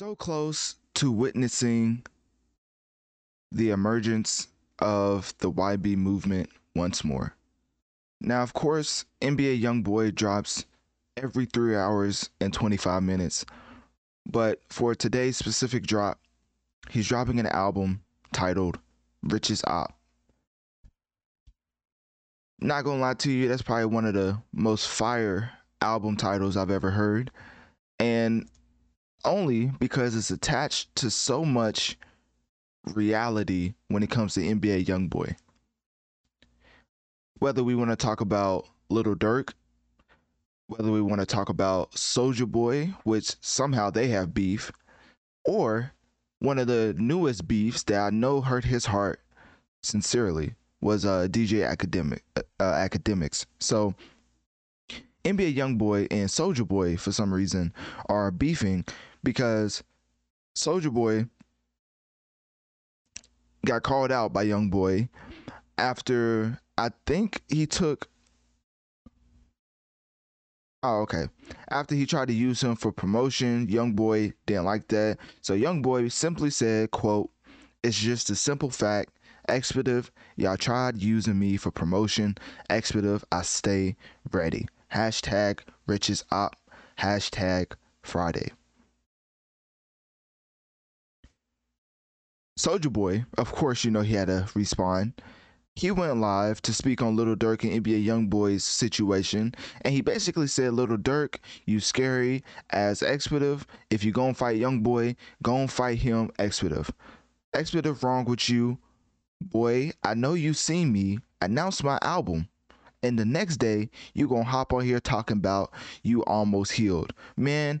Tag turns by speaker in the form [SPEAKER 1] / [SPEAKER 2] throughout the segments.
[SPEAKER 1] So close to witnessing the emergence of the YB movement once more. Now, of course, NBA Youngboy drops every three hours and 25 minutes. But for today's specific drop, he's dropping an album titled Richest Opp. Not gonna lie to you, that's probably one of the most fire album titles I've ever heard. And only because it's attached to so much reality when it comes to NBA Youngboy. Whether we want to talk about Little Durk, whether we want to talk about Soulja Boy, which somehow they have beef, or one of the newest beefs that I know hurt his heart sincerely was uh, DJ Academic uh, Akademiks. So NBA YoungBoy and Soulja Boy for some reason are beefing because Soulja Boy got called out by Young Boy after I think he took Oh, okay. After he tried to use him for promotion, Young Boy didn't like that. So Young Boy simply said, quote, It's just a simple fact. Expletive, y'all tried using me for promotion. Expletive, I stay ready. Hashtag riches op. Hashtag Friday. Soulja Boy, of course, you know he had to respond. He went live to speak on Little Durk and NBA YoungBoy's situation, and he basically said, "Little Durk, you scary as expletive. If you gonna fight YoungBoy, go and fight him expletive. Expletive wrong with you, boy. I know you seen me announce my album." And the next day, you gonna hop on here talking about you almost healed. Man,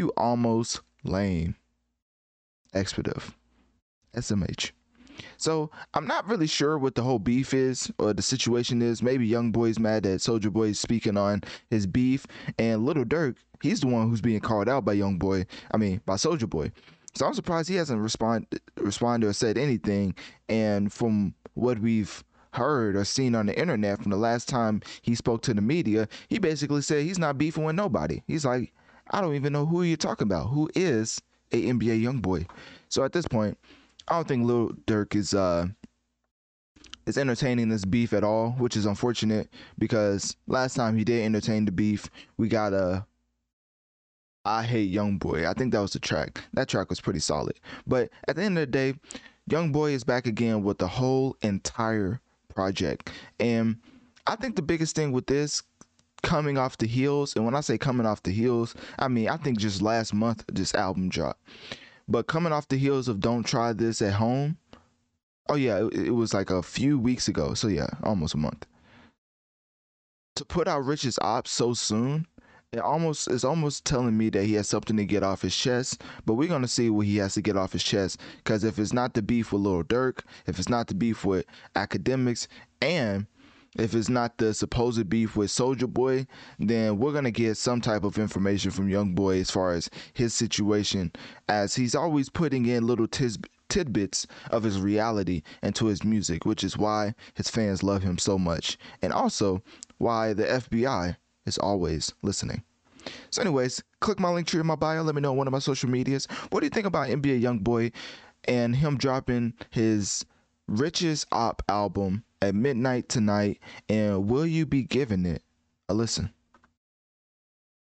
[SPEAKER 1] You almost lame. Expletive. SMH. So I'm not really sure what the whole beef is or the situation is. Maybe Young Boy's mad that Soulja Boy is speaking on his beef, and Little Durk, he's the one who's being called out by Young Boy. I mean, by Soulja Boy. So I'm surprised he hasn't respond responded or said anything. And from what we've heard or seen on the internet from the last time he spoke to the media, he basically said he's not beefing with nobody. He's like, I don't even know who you're talking about. Who is a NBA young boy? So at this point, I don't think Lil Durk is uh is entertaining this beef at all, which is unfortunate because last time he did entertain the beef, we got a I hate Young Boy. I think that was the track. That track was pretty solid. But at the end of the day, Young Boy is back again with the whole entire project. And I think the biggest thing with this coming off the heels, and when I say coming off the heels, I mean I think just last month this album dropped. But coming off the heels of Don't Try This at Home, oh yeah, it, it was like a few weeks ago. So yeah, almost a month. To put out Rich's Ops so soon, it almost is almost telling me that he has something to get off his chest. But we're gonna see what he has to get off his chest. Cause if it's not the beef with Lil Durk, if it's not the beef with Akademiks, and if it's not the supposed beef with Soulja Boy, then we're gonna get some type of information from Young Boy as far as his situation, as he's always putting in little tis- tidbits of his reality into his music, which is why his fans love him so much, and also why the FBI is always listening. So, anyways, click my Linktree in my bio. Let me know on one of my social medias. What do you think about NBA Young Boy and him dropping his Richest Opp album at midnight tonight? And will you be giving it a listen?